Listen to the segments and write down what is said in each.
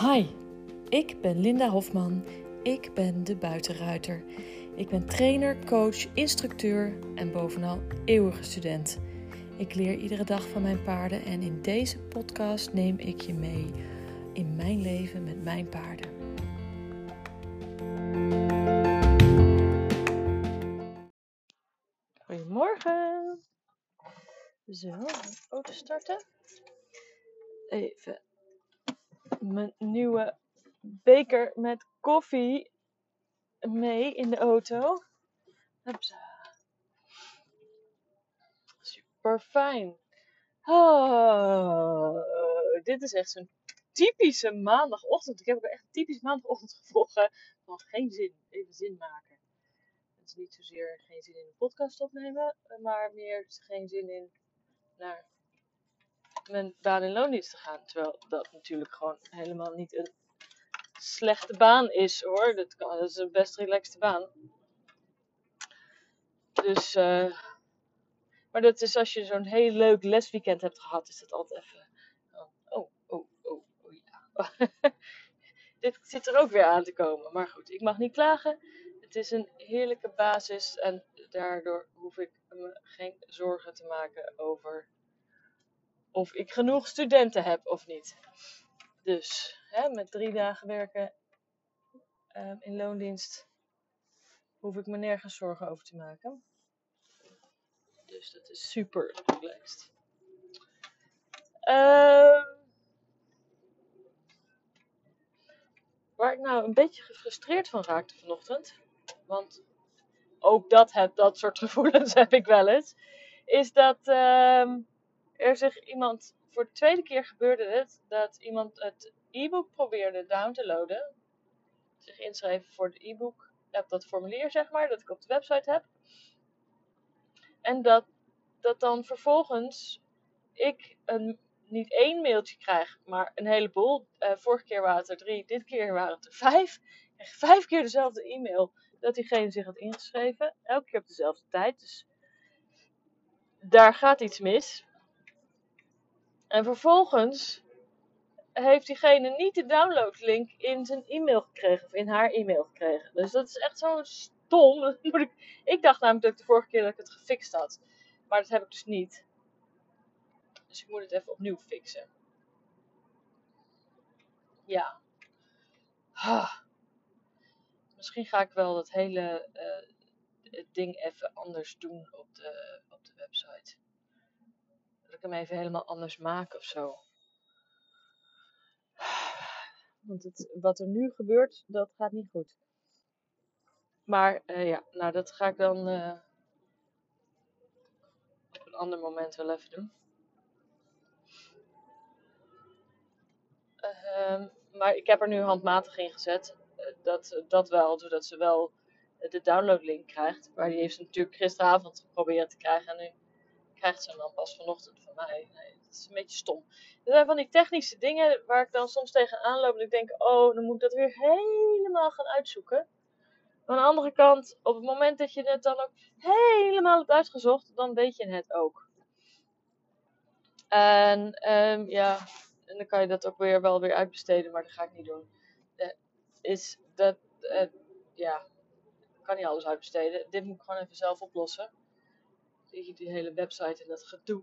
Hi, ik ben Linda Hofman. Ik ben de buitenruiter. Ik ben trainer, coach, instructeur en bovenal eeuwige student. Ik leer iedere dag van mijn paarden en in deze podcast neem ik je mee in mijn leven met mijn paarden. Goedemorgen. Zo, auto starten. Even mijn nieuwe beker met koffie mee in de auto. Super fijn. Oh, dit is echt zo'n typische maandagochtend. Ik heb ook echt een typisch maandagochtend gevolgen van geen zin, even zin maken. Het is niet zozeer geen zin in een podcast opnemen, maar meer geen zin in mijn baan in loondienst te gaan. Terwijl dat natuurlijk gewoon helemaal niet een slechte baan is hoor. Dat, kan, is een best relaxte baan. Dus, uh, maar dat is als je zo'n heel leuk lesweekend hebt gehad, is dat altijd even. Oh, oh, oh, oh ja. Dit zit er ook weer aan te komen. Maar goed, ik mag niet klagen. Het is een heerlijke basis en daardoor hoef ik me geen zorgen te maken over of ik genoeg studenten heb of niet. Dus hè, met drie dagen werken uh, in loondienst hoef ik me nergens zorgen over te maken. Dus dat is super relaxed. Uh, waar ik nou een beetje gefrustreerd van raakte vanochtend, want ook dat, heb, dat soort gevoelens heb ik wel eens, is dat uh, er zich iemand, voor de tweede keer gebeurde het, dat iemand het e-book probeerde down te loaden. Zich inschreven voor het e-book, op dat formulier zeg maar, dat ik op de website heb. En dat, dat dan vervolgens ik een, niet één mailtje krijg, maar een heleboel. Uh, vorige keer waren het er drie, dit keer waren het er vijf. Ik kreeg vijf keer dezelfde e-mail dat diegene zich had ingeschreven. Elke keer op dezelfde tijd. Dus daar gaat iets mis. En vervolgens heeft diegene niet de downloadlink in zijn e-mail gekregen of in haar e-mail gekregen. Dus dat is echt zo stom. Ik dacht namelijk dat ik de vorige keer dat ik het gefixt had. Maar dat heb ik dus niet. Dus ik moet het even opnieuw fixen. Ja. Misschien ga ik wel dat hele uh, ding even anders doen op de, op de website ik hem even helemaal anders maken of zo. Want het, wat er nu gebeurt, dat gaat niet goed. Maar uh, ja, nou dat ga ik dan uh, op een ander moment wel even doen. Uh, maar ik heb er nu handmatig in gezet. Uh, dat, dat wel, zodat ze wel de downloadlink krijgt. Maar die heeft ze natuurlijk gisteravond geprobeerd te krijgen. En nu krijgt ze dan pas vanochtend van mij. Nee, dat is een beetje stom. Er zijn van die technische dingen waar ik dan soms tegenaan loop. En ik denk, oh, dan moet ik dat weer helemaal gaan uitzoeken. Maar aan de andere kant, op het moment dat je het dan ook helemaal hebt uitgezocht, dan weet je het ook. En um, ja, en dan kan je dat ook weer wel weer uitbesteden, maar dat ga ik niet doen. Uh, is dat, uh, ja, kan niet alles uitbesteden. Dit moet ik gewoon even zelf oplossen je die hele website en dat gedoe.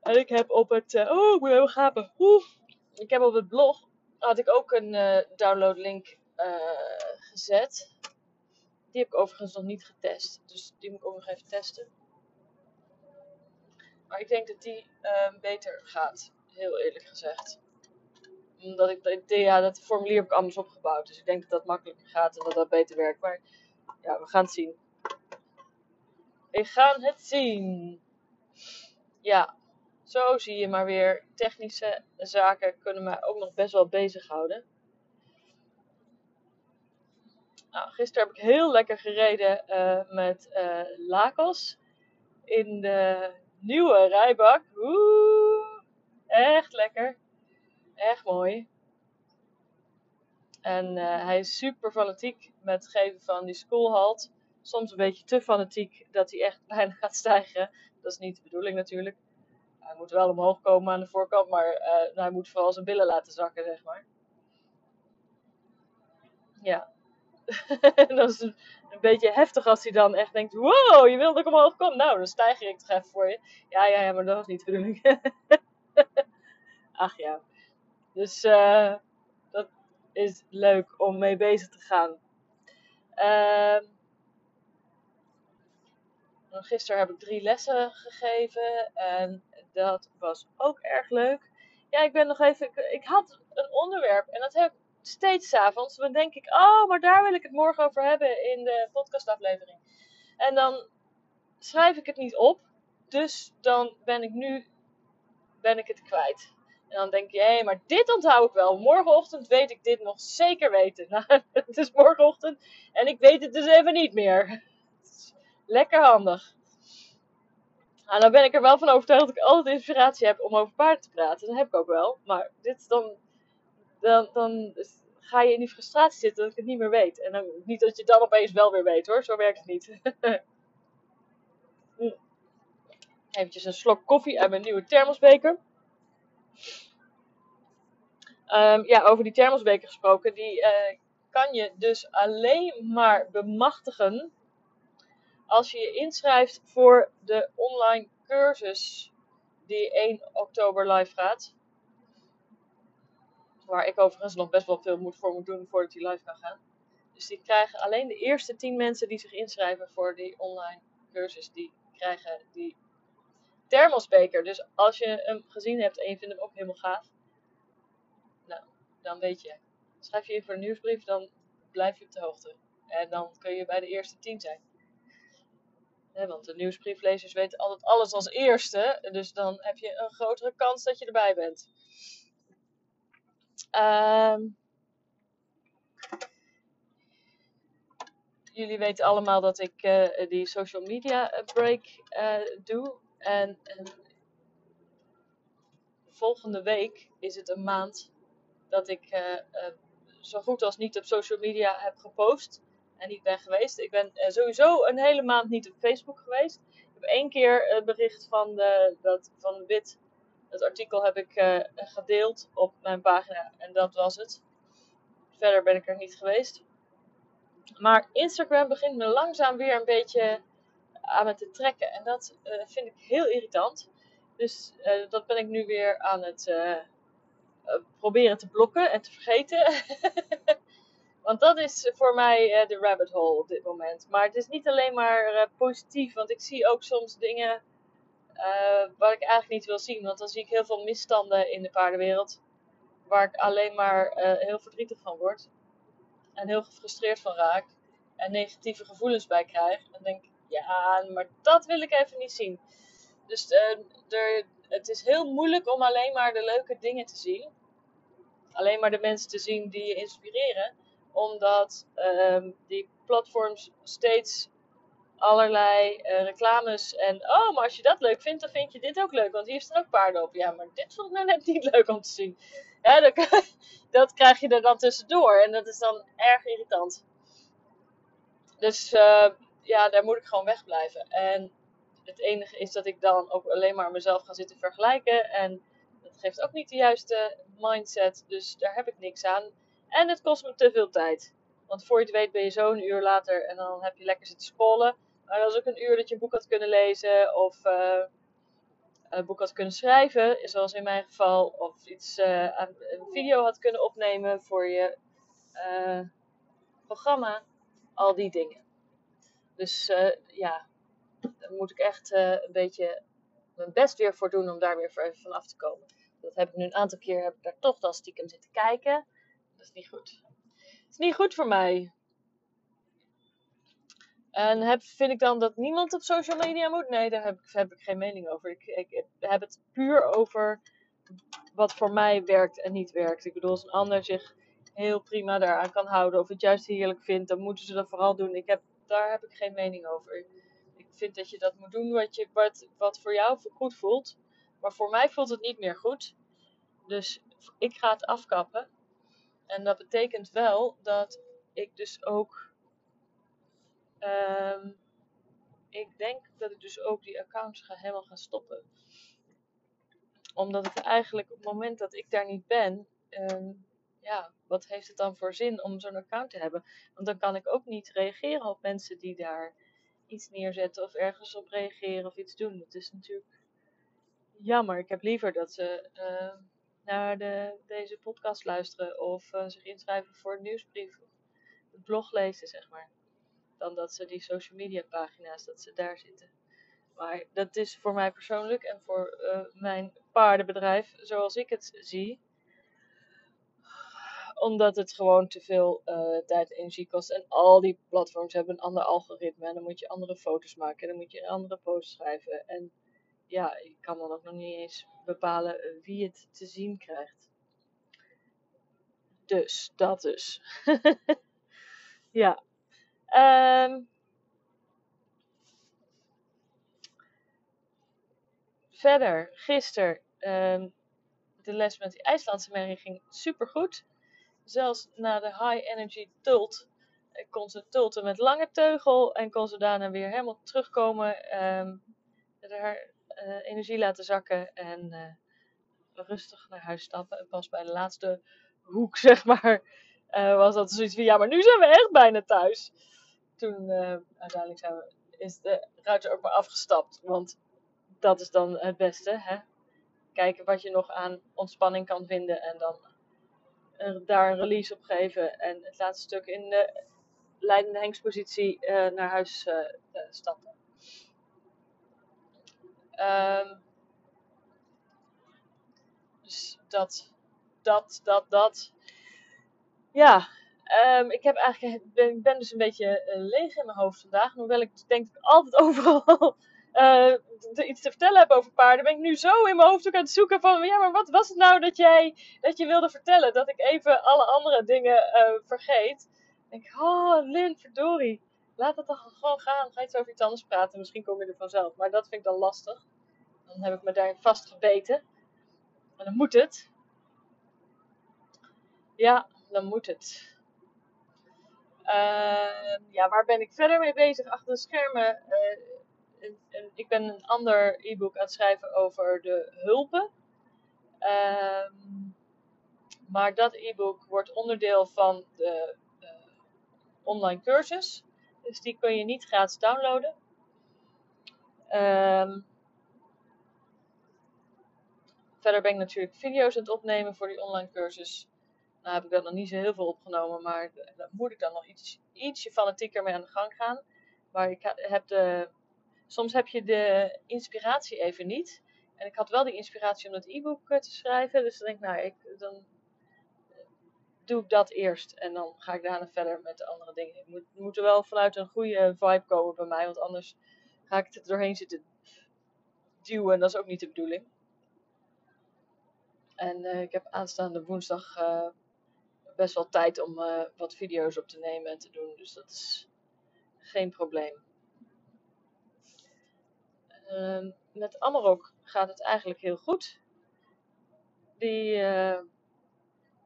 En ik heb op het. Uh, oh, ik moet even gapen. Ik heb op het blog. Had ik ook een uh, downloadlink uh, gezet. Die heb ik overigens nog niet getest. Dus die moet ik ook nog even testen. Maar ik denk dat die beter gaat. Heel eerlijk gezegd. Omdat ik. Ja, dat formulier heb ik anders opgebouwd. Dus ik denk dat dat makkelijker gaat en dat dat beter werkt. Maar ja, we gaan het zien. We gaan het zien. Ja, zo zie je maar weer. Technische zaken kunnen mij ook nog best wel bezighouden. Nou, gisteren heb ik heel lekker gereden uh, met uh, Lakos in de nieuwe rijbak. Oeh, echt lekker. Echt mooi. En uh, hij is super fanatiek met het geven van die schoolhalt soms een beetje te fanatiek dat hij echt bijna gaat stijgen. Dat is niet de bedoeling natuurlijk. Hij moet wel omhoog komen aan de voorkant, maar uh, hij moet vooral zijn billen laten zakken, zeg maar. Ja. dat is een, beetje heftig als hij dan echt denkt: wow, je wilde dat ik omhoog kom. Nou, dan stijger ik toch even voor je. Ja, ja, ja, maar dat was niet de bedoeling. Ach ja. Dus eh, dat is leuk om mee bezig te gaan. Ehm gisteren heb ik drie lessen gegeven en dat was ook erg leuk. Ja, ik ben nog even. Ik, had een onderwerp en dat heb ik steeds s'avonds. Dan denk ik, oh, maar daar wil ik het morgen over hebben in de podcastaflevering. En dan schrijf ik het niet op. Dus dan ben ik nu ben ik het kwijt. En dan denk je, hé, maar dit onthoud ik wel. Morgenochtend weet ik dit nog zeker weten. Nou, het is morgenochtend en ik weet het dus even niet meer. Lekker handig. Nou, dan ben ik er wel van overtuigd dat ik altijd inspiratie heb om over paarden te praten. Dat heb ik ook wel. Maar dit dan, dan, dan ga je in die frustratie zitten dat ik het niet meer weet. En dan, niet dat je dan opeens wel weer weet hoor. Zo werkt het niet. Hm. Eventjes een slok koffie uit mijn nieuwe thermosbeker. Um, ja, over die thermosbeker gesproken. Die uh, kan je dus alleen maar bemachtigen als je je inschrijft voor de online cursus die 1 oktober live gaat. Waar ik overigens nog best wel veel moet voor moet doen voordat die live kan gaan. Dus die krijgen alleen de eerste 10 mensen die zich inschrijven voor die online cursus, die krijgen die thermosbeker. Dus als je hem gezien hebt en je vindt hem ook helemaal gaaf, nou, dan weet je. Schrijf je in voor de nieuwsbrief, dan blijf je op de hoogte. En dan kun je bij de eerste 10 zijn want de nieuwsbrieflezers weten altijd alles als eerste. Dus dan heb je een grotere kans dat je erbij bent. Ehm, jullie weten allemaal dat ik uh, die social media eh, break uh, doe. En, en, volgende week is het een maand dat ik zo goed als niet op social media heb gepost en niet ben geweest. Ik ben eh, sowieso een hele maand niet op Facebook geweest. Ik heb één keer het bericht van, de, dat, van Wit, het artikel heb ik uh, gedeeld op mijn pagina en dat was het. Verder ben ik er niet geweest. Maar Instagram begint me langzaam weer een beetje aan me te trekken. En dat vind ik heel irritant. Dus dat ben ik nu weer aan het proberen te blokken en te vergeten. Want dat is voor mij uh, de rabbit hole op dit moment. Maar het is niet alleen maar uh, positief, want ik zie ook soms dingen uh, wat ik eigenlijk niet wil zien. Want dan zie ik heel veel misstanden in de paardenwereld, waar ik alleen maar heel verdrietig van word. En heel gefrustreerd van raak. En negatieve gevoelens bij krijg. En denk ik, ja, maar dat wil ik even niet zien. Dus er, het is heel moeilijk om alleen maar de leuke dingen te zien. Alleen maar de mensen te zien die je inspireren omdat um, die platforms steeds allerlei uh, reclames en oh, maar als je dat leuk vindt, dan vind je dit ook leuk, want hier staan ook paarden op. Ja, maar dit vond ik nou net niet leuk om te zien. Ja, dat, dat krijg je er dan tussendoor en dat is dan erg irritant. Dus uh, ja, daar moet ik gewoon wegblijven. En het enige is dat ik dan ook alleen maar mezelf ga zitten vergelijken en dat geeft ook niet de juiste mindset, dus daar heb ik niks aan. En het kost me te veel tijd. Want voor je het weet ben je zo een uur later en dan heb je lekker zitten scrollen. Maar dat is ook een uur dat je een boek had kunnen lezen of uh, een boek had kunnen schrijven, zoals in mijn geval. Of iets, uh, een video had kunnen opnemen voor je uh, programma. Al die dingen. Dus ja, daar moet ik echt een beetje mijn best weer voor doen om daar weer even van af te komen. Dat heb ik nu een aantal keer heb ik daar toch dan stiekem zitten kijken is niet goed. Het is niet goed voor mij. En heb, vind ik dan dat niemand op social media moet? Nee, daar heb, heb ik geen mening over. Ik, ik, heb het puur over wat voor mij werkt en niet werkt. Ik bedoel, als een ander zich heel prima daaraan kan houden of het juist heerlijk vindt, dan moeten ze dat vooral doen. Ik heb, daar heb ik geen mening over. Ik vind dat je dat moet doen wat, je, wat, wat voor jou goed voelt. Maar voor mij voelt het niet meer goed. Dus ik ga het afkappen. En dat betekent wel dat ik dus ook. Um, ik denk dat ik dus ook die accounts ga helemaal gaan stoppen. Omdat het eigenlijk op het moment dat ik daar niet ben, um, ja, wat heeft het dan voor zin om zo'n account te hebben? Want dan kan ik ook niet reageren op mensen die daar iets neerzetten of ergens op reageren of iets doen. Het is natuurlijk jammer. Ik heb liever dat ze uh, naar de, deze podcast luisteren of uh, zich inschrijven voor een nieuwsbrief het blog lezen, zeg maar. Dan dat ze die social media pagina's, dat ze daar zitten. Maar dat is voor mij persoonlijk en voor uh, mijn paardenbedrijf, zoals ik het zie, omdat het gewoon te veel uh, tijd en energie kost. En al die platforms hebben een ander algoritme. En dan moet je andere foto's maken. En dan moet je een andere post schrijven. En ja, ik kan dan nog niet eens bepalen eh, wie het te zien krijgt. Dus, dat dus. ja. Um, verder, gisteren, um, de les met die IJslandse merrie ging super goed zelfs na de high energy tult kon ze tulten met lange teugel en kon ze daarna weer helemaal terugkomen, um, haar uh, energie laten zakken en uh, rustig naar huis stappen. En pas bij de laatste hoek, zeg maar, uh, was dat zoiets van, ja, maar nu zijn we echt bijna thuis. Toen uiteindelijk zijn we, is de ruiter ook maar afgestapt, want dat is dan het beste, hè. Kijken wat je nog aan ontspanning kan vinden en dan daar een release op geven en het laatste stuk in de leidende hengstpositie uh, naar huis stappen. Um, dus dat, dat, dat, dat. Ja, um, ik heb eigenlijk, ben, ben dus een beetje uh, leeg in mijn hoofd vandaag. Hoewel ik denk ik altijd overal uh, iets te vertellen heb over paarden, ben ik nu zo in mijn hoofd ook aan het zoeken van, ja, maar wat was het nou dat jij, dat je wilde vertellen? Dat ik even alle andere dingen uh, vergeet. Dan denk ik, oh, Lin, verdorie. Laat het dan gewoon gaan. Ga iets over iets anders praten. Misschien kom je er vanzelf. Maar dat vind ik dan lastig. Dan heb ik me daarin vastgebeten. En dan moet het. Ja, dan moet het. Uh, ja, waar ben ik verder mee bezig? Achter de schermen uh, ik ben een ander e-book aan het schrijven over de hulpen. Um, maar dat e-book wordt onderdeel van de uh, online cursus. Dus die kun je niet gratis downloaden. Um, verder ben ik natuurlijk video's aan het opnemen voor die online cursus. Nou heb ik daar nog niet zo heel veel opgenomen, maar daar moet ik dan nog iets, ietsje fanatieker mee aan de gang gaan. Maar ik heb de soms heb je de inspiratie even niet. En ik had wel die inspiratie om dat e-book eh, te schrijven. Dus dan denk ik, nou, ik, dan doe ik dat eerst. En dan ga ik daarna verder met de andere dingen. Het moet, er wel vanuit een goede vibe komen bij mij. Want anders ga ik er doorheen zitten duwen. En dat is ook niet de bedoeling. En uh, ik heb aanstaande woensdag uh, best wel tijd om uh, wat video's op te nemen en te doen. Dus dat is geen probleem. Uh, met Amarok gaat het eigenlijk heel goed. Die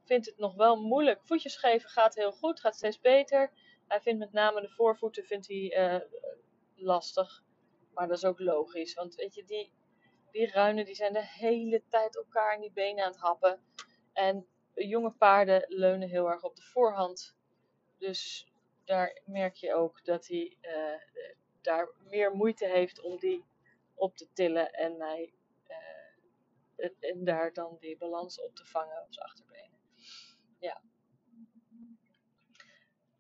vindt het nog wel moeilijk. Voetjes geven gaat heel goed, gaat steeds beter. Hij vindt met name de voorvoeten vindt hij, uh, lastig. Maar dat is ook logisch. Want weet je, die, die ruinen die zijn de hele tijd elkaar in die benen aan het happen. En jonge paarden leunen heel erg op de voorhand. Dus daar merk je ook dat hij uh, daar meer moeite heeft om die op te tillen en, mij, uh, en daar dan die balans op te vangen op zijn achterbenen. Ja.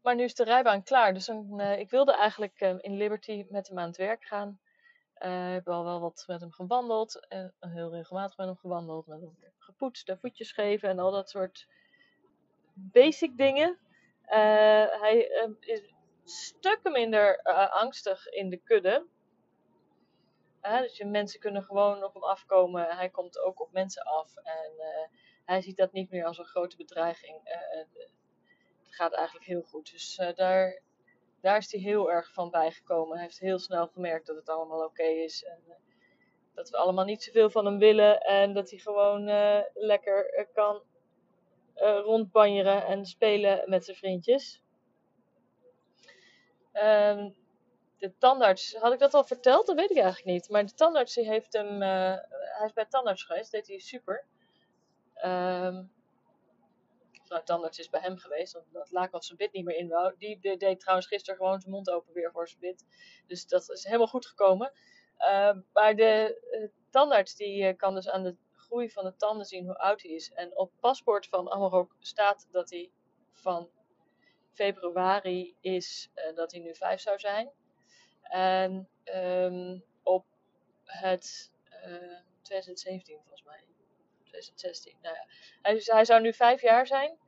Maar nu is de rijbaan klaar. Dus uh, ik wilde eigenlijk uh, in Liberty met hem aan het werk gaan. ik heb al wel wat met hem gewandeld. En heel regelmatig met hem gewandeld. Met hem gepoetst en voetjes geven en al dat soort basic dingen. hij is stukken minder angstig in de kudde. Dus je, mensen kunnen gewoon op hem afkomen. Hij komt ook op mensen af. En hij ziet dat niet meer als een grote bedreiging. Uh, het gaat eigenlijk heel goed. Dus uh, daar, daar is hij heel erg van bijgekomen. Hij heeft heel snel gemerkt dat het allemaal oké is. En dat we allemaal niet zoveel van hem willen. En dat hij gewoon lekker kan rondbanjeren en spelen met zijn vriendjes. Um, de tandarts, had ik dat al verteld? Dat weet ik eigenlijk niet. Maar de tandarts heeft hem, uh, hij is bij tandarts geweest, deed hij super. Um, tandarts is bij hem geweest, omdat Lakov zijn bit niet meer in wou. Die, deed trouwens gisteren gewoon zijn mond open weer voor zijn bit. Dus dat is helemaal goed gekomen. Uh, maar de uh, tandarts die uh, kan dus aan de groei van de tanden zien hoe oud hij is. En op het paspoort van Amarok staat dat hij van februari is uh, dat hij nu vijf zou zijn. En um, op het 2017 volgens mij. 2016. Nou hij, hij, zou nu vijf jaar zijn.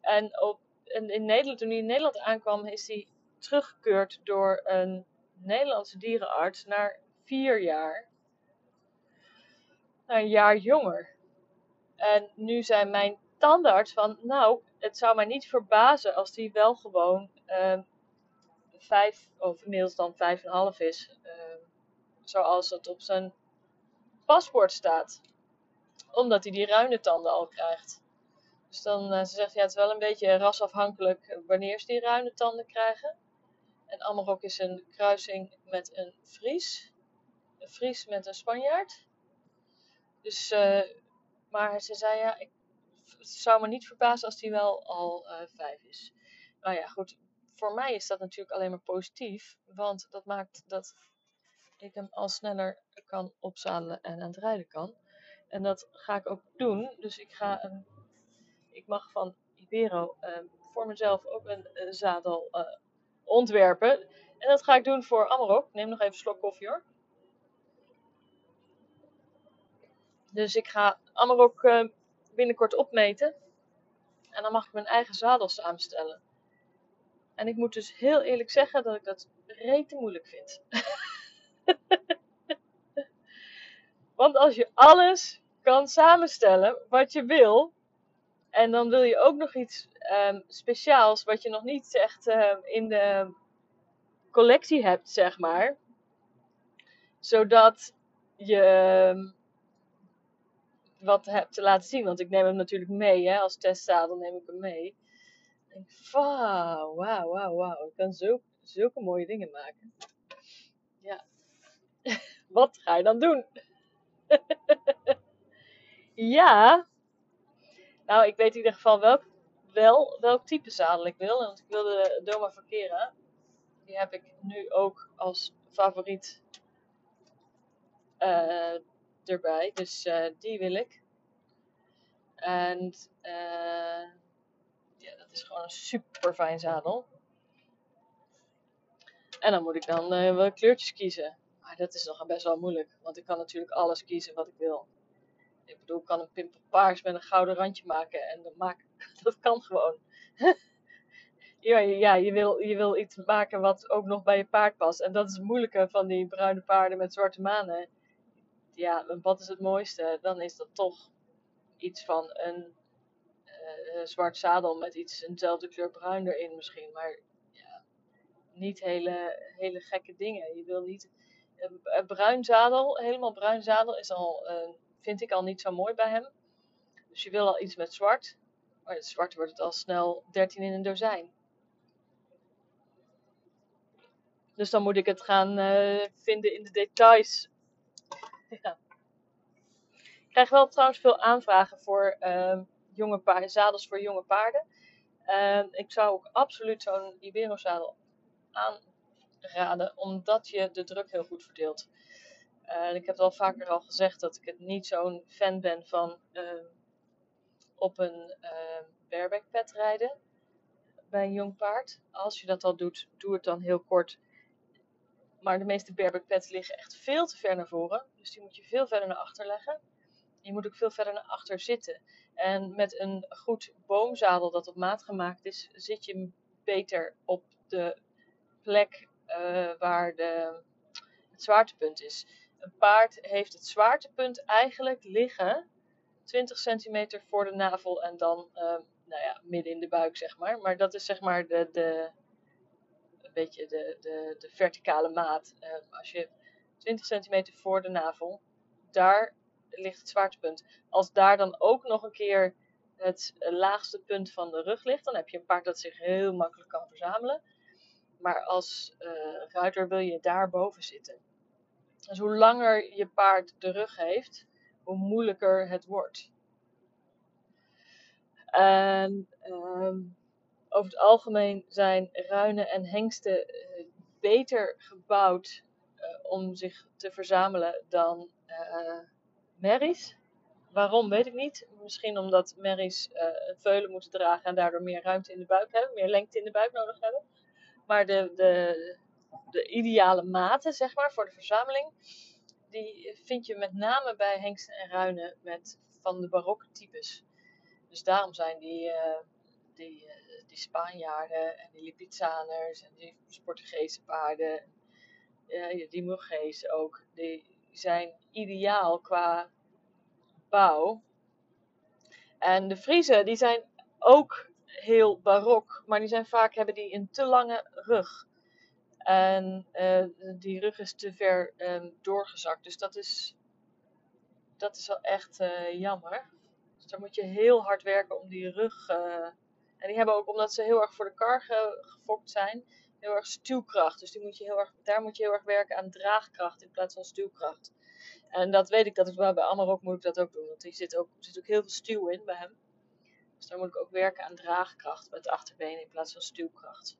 En, op, in Nederland, toen hij in Nederland aankwam, is hij teruggekeurd door een Nederlandse dierenarts naar vier jaar. Naar een jaar jonger. En nu zijn mijn tandarts van, nou, het zou mij niet verbazen als die wel gewoon uh, vijf, of inmiddels dan vijf en half is. Uh, zoals het op zijn paspoort staat. Omdat hij die ruine tanden al krijgt. Dus dan uh, ze zegt ja, het is wel een beetje rasafhankelijk wanneer ze die ruine tanden krijgen. En Amarok is een kruising met een Fries. Een Fries met een Spanjaard. Dus, uh, maar ze zei ja, ik, het zou me niet verbazen als die wel al uh, vijf is. Nou ja, goed. Voor mij is dat natuurlijk alleen maar positief. Want dat maakt dat ik hem al sneller kan opzadelen en aan het rijden kan. En dat ga ik ook doen. Dus ik ga een, ik mag van Ibero uh, voor mezelf ook een, zadel uh, ontwerpen. En dat ga ik doen voor Amarok. Neem nog even een slok koffie hoor. Dus ik ga Amarok uh, binnenkort opmeten. En dan mag ik mijn eigen zadel samenstellen. En ik moet dus heel eerlijk zeggen dat ik dat rete moeilijk vind. Want als je alles kan samenstellen wat je wil, en dan wil je ook nog iets um, speciaals wat je nog niet echt uh, in de collectie hebt, zeg maar. Zodat je um, wat hebt te laten zien. Want ik neem hem natuurlijk mee, hè, als testzadel neem ik hem mee. Ik denk, wauw, wauw, wauw. Ik kan zo, zulke mooie dingen maken. Ja. wat ga je dan doen? ja. Nou, ik weet in ieder geval welk, wel welk type zadel ik wil. Want ik wil de Doma Verkera. Die heb ik nu ook als favoriet uh, erbij. Dus uh, die wil ik. En uh, ja, dat is gewoon een super fijn zadel. En dan moet ik dan wel kleurtjes kiezen. Dat is nog best wel moeilijk. Want ik kan natuurlijk alles kiezen wat ik wil. Ik bedoel, ik kan een pimpelpaars met een gouden randje maken. En dat, maak, dat kan gewoon. ja, ja je, wil, je wil iets maken wat ook nog bij je paard past. En dat is het moeilijke van die bruine paarden met zwarte manen. Ja, wat is het mooiste? Dan is dat toch iets van een uh, zwart zadel met iets eenzelfde kleur bruin erin misschien. Maar ja, niet hele, hele gekke dingen. Je wil niet bruin zadel, helemaal bruin zadel, is al, uh, vind ik al niet zo mooi bij hem. Dus je wil al iets met zwart. Maar zwart wordt het al snel 13 in een dozijn. Dus dan moet ik het gaan uh, vinden in de details. Ik krijg wel trouwens veel aanvragen voor uh, jonge paarden, zadels voor jonge paarden. Uh, ik zou ook absoluut zo'n Ibero zadel aan raden, omdat je de druk heel goed verdeelt. Ik heb al vaker al gezegd dat ik het niet zo'n fan ben van uh, op een uh, bareback pad rijden bij een jong paard. Als je dat al doet, doe het dan heel kort. Maar de meeste bareback pads liggen echt veel te ver naar voren. Dus die moet je veel verder naar achter leggen. Je moet ook veel verder naar achter zitten. En met een goed boomzadel dat op maat gemaakt is, zit je beter op de plek uh, waar de, het zwaartepunt is. Een paard heeft het zwaartepunt eigenlijk liggen 20 centimeter voor de navel en dan uh, nou ja, midden in de buik, zeg maar. Maar dat is zeg maar de, de, een beetje de, de, de verticale maat. Uh, als je 20 centimeter voor de navel, daar ligt het zwaartepunt. Als daar dan ook nog een keer het laagste punt van de rug ligt, dan heb je een paard dat zich heel makkelijk kan verzamelen. Maar als uh, ruiter wil je daar boven zitten. Dus hoe langer je paard de rug heeft, hoe moeilijker het wordt. En ehm, over het algemeen zijn ruinen en hengsten eh, beter gebouwd eh, om zich te verzamelen dan eh merries. Waarom weet ik niet. Misschien omdat merries eh, een veulen moeten dragen en daardoor meer ruimte in de buik hebben, meer lengte in de buik nodig hebben. Maar de, de, de ideale maten, zeg maar, voor de verzameling, die vind je met name bij hengsten en ruinen met van de barokke types. Dus daarom zijn die, eh, die, eh, die Spanjaarden en die Lipizaners en die Portugese paarden, eh, die Mugees ook, die zijn ideaal qua bouw. En de Friese, die zijn ook heel barok, maar die zijn vaak hebben die een te lange rug. En eh, die rug is te ver ehm, doorgezakt. Dus dat is, dat is wel echt eh, jammer. Dus daar moet je heel hard werken om die rug. eh, en die hebben ook, omdat ze heel erg voor de kar ge- gefokt zijn, heel erg stuwkracht. Dus die moet je heel erg, daar moet je heel erg werken aan draagkracht in plaats van stuwkracht. En dat weet ik dat wel bij Amarok moet ik dat ook doen. Want er zit ook, zit ook heel veel stuw in bij hem. Dus daar moet ik ook werken aan draagkracht met de achterbenen in plaats van stuwkracht.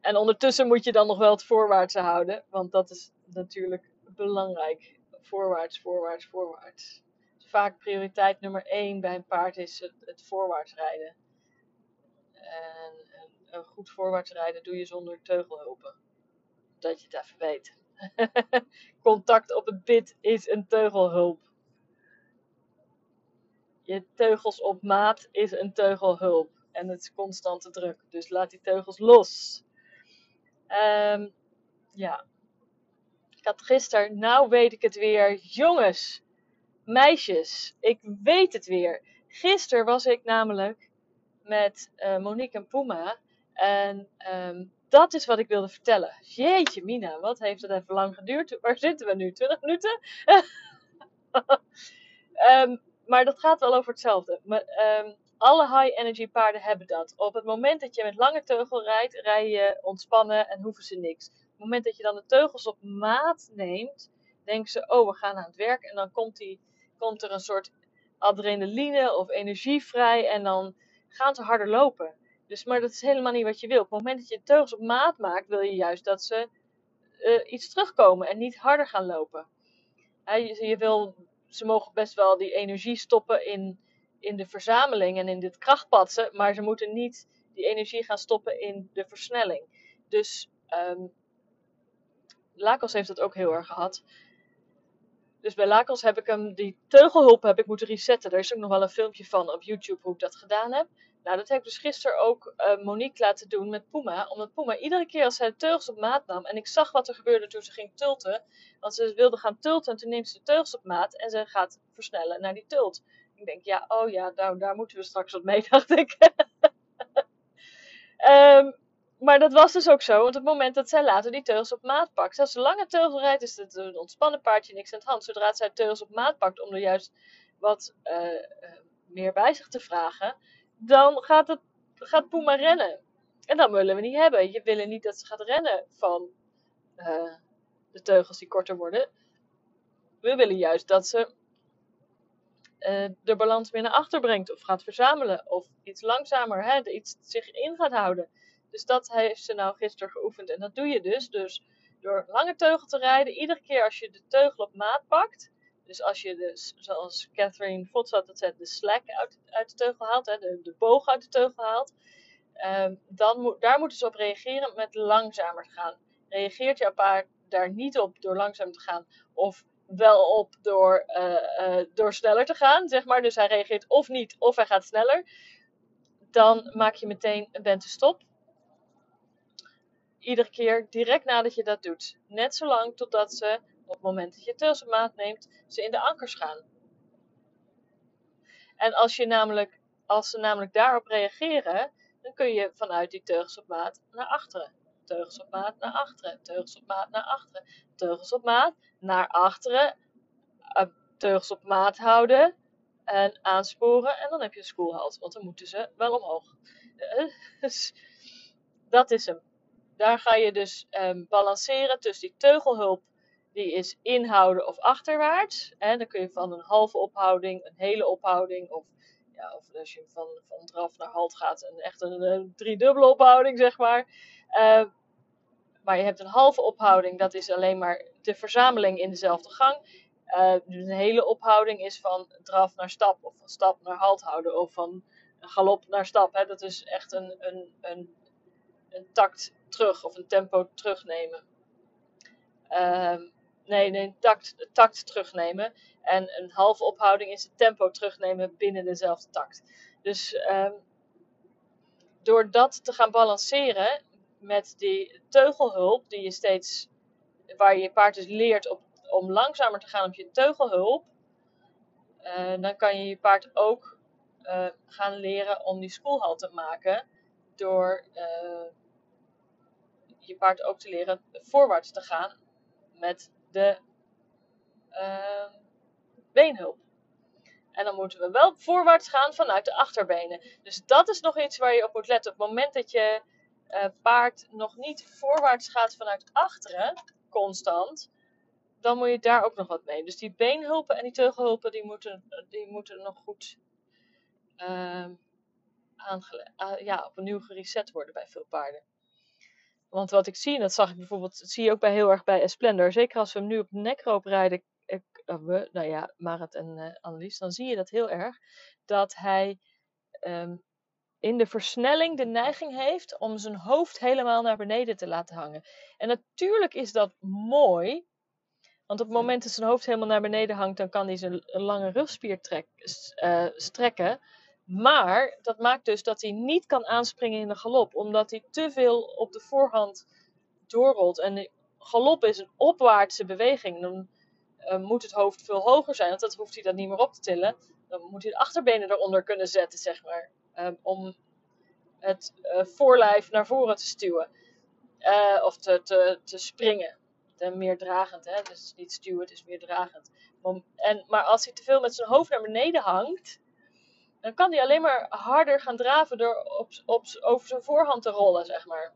En ondertussen moet je dan nog wel het voorwaartse houden, want dat is natuurlijk belangrijk. Voorwaarts, voorwaarts, voorwaarts. Dus vaak prioriteit nummer 1 bij een paard is het, het voorwaarts rijden. En een, een goed voorwaarts rijden doe je zonder teugelhulpen. Dat je het even weet. Contact op het bit is een teugelhulp. Je teugels op maat is een teugelhulp. En het is constante druk. Dus laat die teugels los. Ehm, ja, ik had gisteren, nou weet ik het weer. Jongens, meisjes, ik weet het weer. Gisteren was ik namelijk met eh, Monique en Puma. En ehm, dat is wat ik wilde vertellen. Jeetje, Mina, wat heeft het even lang geduurd? Waar zitten we nu? 20 minuten? Ehm, maar dat gaat wel over hetzelfde. Maar, ehm, alle high energy paarden hebben dat. Op het moment dat je met lange teugel rijdt, rij je ontspannen en hoeven ze niks. Op het moment dat je dan de teugels op maat neemt, denken ze: oh, we gaan aan het werk. En dan komt, die, komt er een soort adrenaline of energie vrij. En dan gaan ze harder lopen. Dus, maar dat is helemaal niet wat je wil. Op het moment dat je de teugels op maat maakt, wil je juist dat ze eh, iets terugkomen en niet harder gaan lopen. Je wil, ze mogen best wel die energie stoppen in, in de verzameling en in dit krachtpatsen, maar ze moeten niet die energie gaan stoppen in de versnelling. Dus ehm Lakos heeft dat ook heel erg gehad. Dus bij Lakos heb ik hem, die teugelhulp heb ik moeten resetten. Er is ook nog wel een filmpje van op YouTube hoe ik dat gedaan heb. Nou, dat heb ik dus gisteren ook eh, Monique laten doen met Puma. Omdat Puma iedere keer als zij teugels op maat nam. En ik zag wat er gebeurde toen ze ging tulten. Want ze wilde gaan tulten en toen neemt ze de teugels op maat. En ze gaat versnellen naar die tult. Ik denk, ja, oh ja, daar, daar moeten we straks wat mee, dacht ik. Ehm, maar dat was dus ook zo, want op het moment dat zij later die teugels op maat pakt. Als ze lange teugel rijdt, is het een ontspannen paardje, niks aan de hand. Zodra zij teugels op maat pakt om er juist wat eh, eh, meer bij zich te vragen, dan gaat, het, gaat Puma rennen. En dat willen we niet hebben. Je willen niet dat ze gaat rennen van eh, de teugels die korter worden. We willen juist dat ze eh, de balans weer naar achter brengt of gaat verzamelen of iets langzamer, hè, iets zich in gaat houden. Dus dat heeft ze nou gisteren geoefend en dat doe je dus. Dus door lange teugel te rijden, iedere keer als je de teugel op maat pakt. Dus als je zoals Catherine Fotzat dat zegt, de slack uit, uit de teugel haalt, hè, de, de boog uit de teugel haalt. ehm, dan moet, daar moeten ze op reageren met langzamer te gaan. Reageert jouw paard daar niet op door langzaam te gaan of wel op door, eh, eh, door sneller te gaan, zeg maar. Dus hij reageert of niet, of hij gaat sneller. Dan maak je meteen een bentenstop. Iedere keer direct nadat je dat doet. Net zolang totdat ze, op het moment dat je teugels op maat neemt, ze in de ankers gaan. En als, je namelijk, als ze namelijk daarop reageren, dan kun je vanuit die teugels op maat naar achteren. Teugels op maat naar achteren. Teugels op maat naar achteren. Teugels op maat naar achteren. uh, teugels op maat houden. En aansporen. En dan heb je een schoolhals. Want dan moeten ze wel omhoog. Uh, dus dat is hem. Daar ga je dus um, balanceren tussen die teugelhulp. Die is inhouden of achterwaarts. En dan kun je van een halve ophouding, een hele ophouding of ja, of als je van, van draf naar halt gaat, een, echt een, een driedubbele ophouding, zeg maar. Uh, maar je hebt een halve ophouding, dat is alleen maar de verzameling in dezelfde gang. Uh, dus een hele ophouding is van draf naar stap, of van stap naar halt houden, of van galop naar stap. Hè. Dat is echt een, een, een, een takt terug, of een tempo terugnemen. Uh, nee, nee, takt, takt terugnemen. En een halve ophouding is het tempo terugnemen binnen dezelfde takt. Dus um, door dat te gaan balanceren met die teugelhulp, die je steeds, waar je je paard dus leert op, om langzamer te gaan op je teugelhulp, uh, dan kan je je paard ook uh, gaan leren om die spoelhal te maken door uh, je paard ook te leren voorwaarts te gaan met uh, beenhulp. En dan moeten we wel voorwaarts gaan vanuit de achterbenen. Dus dat is nog iets waar je op moet letten. Op het moment dat je uh, paard nog niet voorwaarts gaat vanuit achteren, constant, dan moet je daar ook nog wat mee. Dus die beenhulpen en die teugelhulpen, die moeten, die moeten nog goed uh, uh, ja, opnieuw gereset worden bij veel paarden. Want wat ik zie, en dat zag ik bijvoorbeeld, dat zie je ook bij heel erg bij Esplendor. Zeker als we hem nu op nekroop rijden, ik, we, nou ja, Marit en uh, Annelies, dan zie je dat heel erg. Dat hij um, in de versnelling de neiging heeft om zijn hoofd helemaal naar beneden te laten hangen. En natuurlijk is dat mooi, want op het moment dat zijn hoofd helemaal naar beneden hangt, dan kan hij zijn lange rugspier trek, strekken. Maar dat maakt dus dat hij niet kan aanspringen in de galop, omdat hij te veel op de voorhand doorrolt. En galop is een opwaartse beweging. Dan uh, moet het hoofd veel hoger zijn, want dat hoeft hij dan niet meer op te tillen. Dan moet hij de achterbenen eronder kunnen zetten, zeg maar. Um, om het uh, voorlijf naar voren te stuwen. Uh, of te, te, te springen. De meer dragend, hè? Dus niet stuwen, het is meer dragend. Om, en, maar als hij te veel met zijn hoofd naar beneden hangt, dan kan hij alleen maar harder gaan draven door op, op, over zijn voorhand te rollen, zeg maar.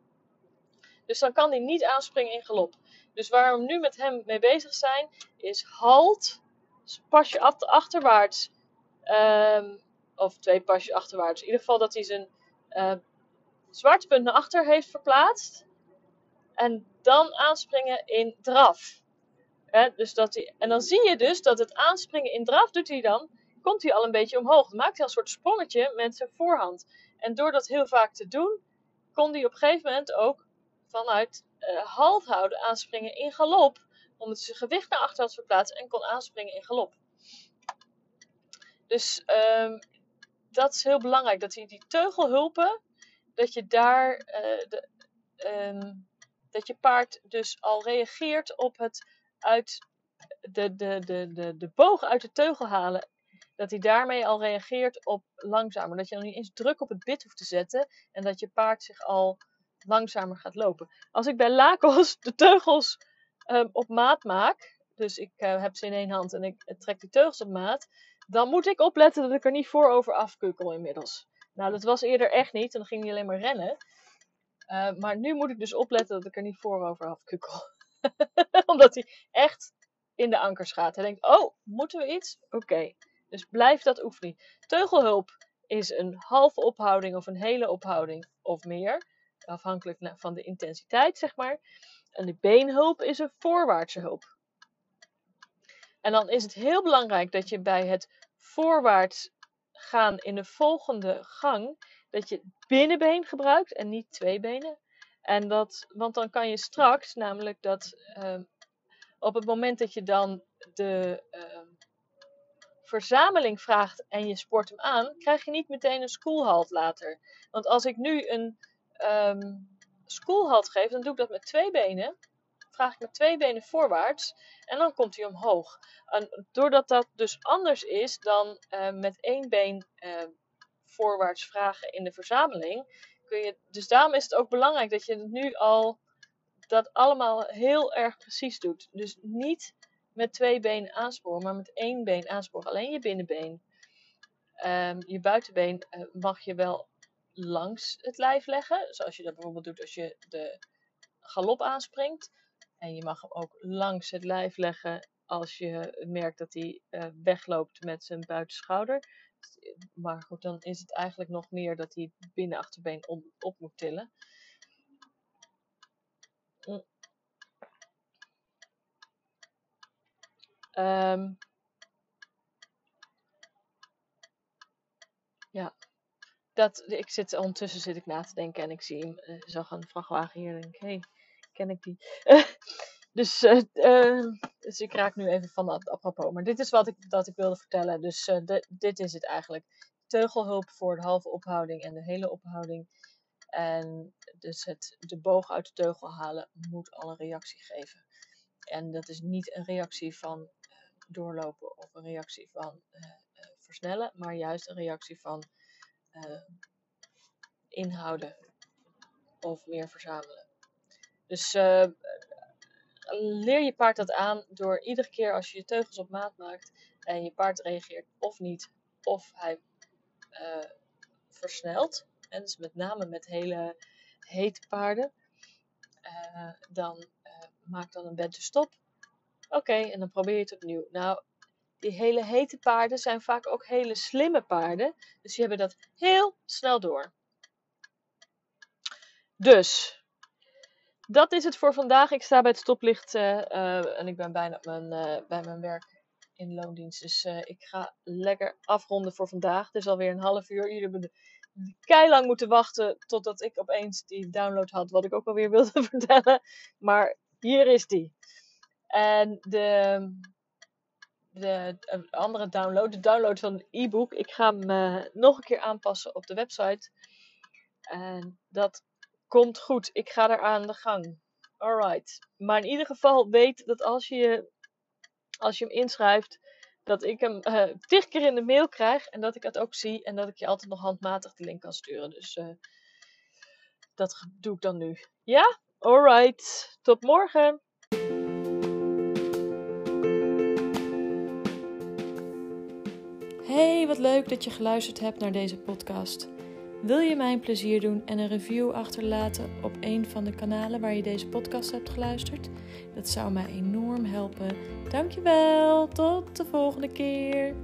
Dus dan kan hij niet aanspringen in galop. Dus waar we nu met hem mee bezig zijn, is halt, pasje achterwaarts, um, of twee pasjes achterwaarts. In ieder geval dat hij zijn uh, zwaartepunt naar achter heeft verplaatst. En dan aanspringen in draf. Dus dat hij, en dan zie je dus dat het aanspringen in draf doet hij dan, komt hij al een beetje omhoog. Dan maakt hij een soort sprongetje met zijn voorhand. En door dat heel vaak te doen, kon hij op een gegeven moment ook vanuit uh, halt houden aanspringen in galop. Omdat hij zijn gewicht naar achter had verplaatst en kon aanspringen in galop. Dus um, dat is heel belangrijk. Dat hij die teugelhulpen, dat je daar, uh, de, um, dat je paard dus al reageert op het uit de, de, de, de, de boog uit de teugel halen. Dat hij daarmee al reageert op langzamer. Dat je dan niet eens druk op het bit hoeft te zetten. En dat je paard zich al langzamer gaat lopen. Als ik bij Lakos de teugels um, op maat maak, dus ik uh, heb ze in één hand en ik trek die teugels op maat, dan moet ik opletten dat ik er niet voor over afkukkel inmiddels. Nou, dat was eerder echt niet, en dan ging hij alleen maar rennen. Uh, maar nu moet ik dus opletten dat ik er niet voor over afkukkel. Omdat hij echt in de ankers gaat. Hij denkt, oh, moeten we iets? Oké. Dus blijf dat oefenen. Teugelhulp is een halve ophouding of een hele ophouding of meer afhankelijk van de intensiteit, zeg maar. En de beenhulp is een voorwaartse hulp. En dan is het heel belangrijk dat je bij het voorwaarts gaan in de volgende gang, dat je binnenbeen gebruikt en niet twee benen. En dat, want dan kan je straks, namelijk dat uh, op het moment dat je dan de uh, verzameling vraagt en je sport hem aan, krijg je niet meteen een schoolhalt later. Want als ik nu een um, schoolhalt geef, dan doe ik dat met twee benen. Vraag ik met twee benen voorwaarts en dan komt hij omhoog. En doordat dat dus anders is dan uh, met één been uh, voorwaarts vragen in de verzameling, kun je, dus daarom is het ook belangrijk dat je het nu al dat allemaal heel erg precies doet. Dus niet met twee benen aansporen, maar met één been aansporen. Alleen je binnenbeen. Um, je buitenbeen uh, mag je wel langs het lijf leggen. Zoals je dat bijvoorbeeld doet als je de galop aanspringt. En je mag hem ook langs het lijf leggen als je merkt dat hij uh, wegloopt met zijn buitenschouder. maar goed, dan is het eigenlijk nog meer dat hij het binnenachterbeen op moet tillen. Ehm, ja, dat, ik zit, ondertussen zit ik na te denken en ik zie hem, uh, zag een vrachtwagen hier en denk hé, hey, ken ik die? dus, uh, uh, dus ik raak nu even van dat apropos. Maar dit is wat ik, dat ik wilde vertellen. Dus de, dit is het eigenlijk. Teugelhulp voor de halve ophouding en de hele ophouding. En dus het, de boog uit de teugel halen moet al een reactie geven. En dat is niet een reactie van doorlopen of een reactie van versnellen, maar juist een reactie van uh, inhouden of meer verzamelen. Dus leer je paard dat aan door iedere keer als je je teugels op maat maakt en je paard reageert of niet, of hij versnelt. En dus met name met hele hete paarden. dan maak dan een bente stop. Oké, en dan probeer je het opnieuw. Nou, die hele hete paarden zijn vaak ook hele slimme paarden. Dus die hebben dat heel snel door. Dus, dat is het voor vandaag. Ik sta bij het stoplicht uh, uh, en ik ben bijna mijn, uh, bij mijn werk in loondienst. Dus ik ga lekker afronden voor vandaag. Het is alweer een half uur. Jullie hebben keilang moeten wachten totdat ik opeens die download had. Wat ik ook alweer wilde vertellen. Maar hier is die. En de, de, andere download, de download van een e-book. Ik ga hem uh, nog een keer aanpassen op de website. En dat komt goed. Ik ga er aan de gang. Alright. Maar in ieder geval weet dat als je, als je hem inschrijft, dat ik hem uh, keer in de mail krijg. En dat ik het ook zie. En dat ik je altijd nog handmatig de link kan sturen. Dus dat doe ik dan nu. Ja? Alright. Tot morgen. Hey, wat leuk dat je geluisterd hebt naar deze podcast. Wil je mij een plezier doen en een review achterlaten op een van de kanalen waar je deze podcast hebt geluisterd? Dat zou mij enorm helpen. Dankjewel, tot de volgende keer.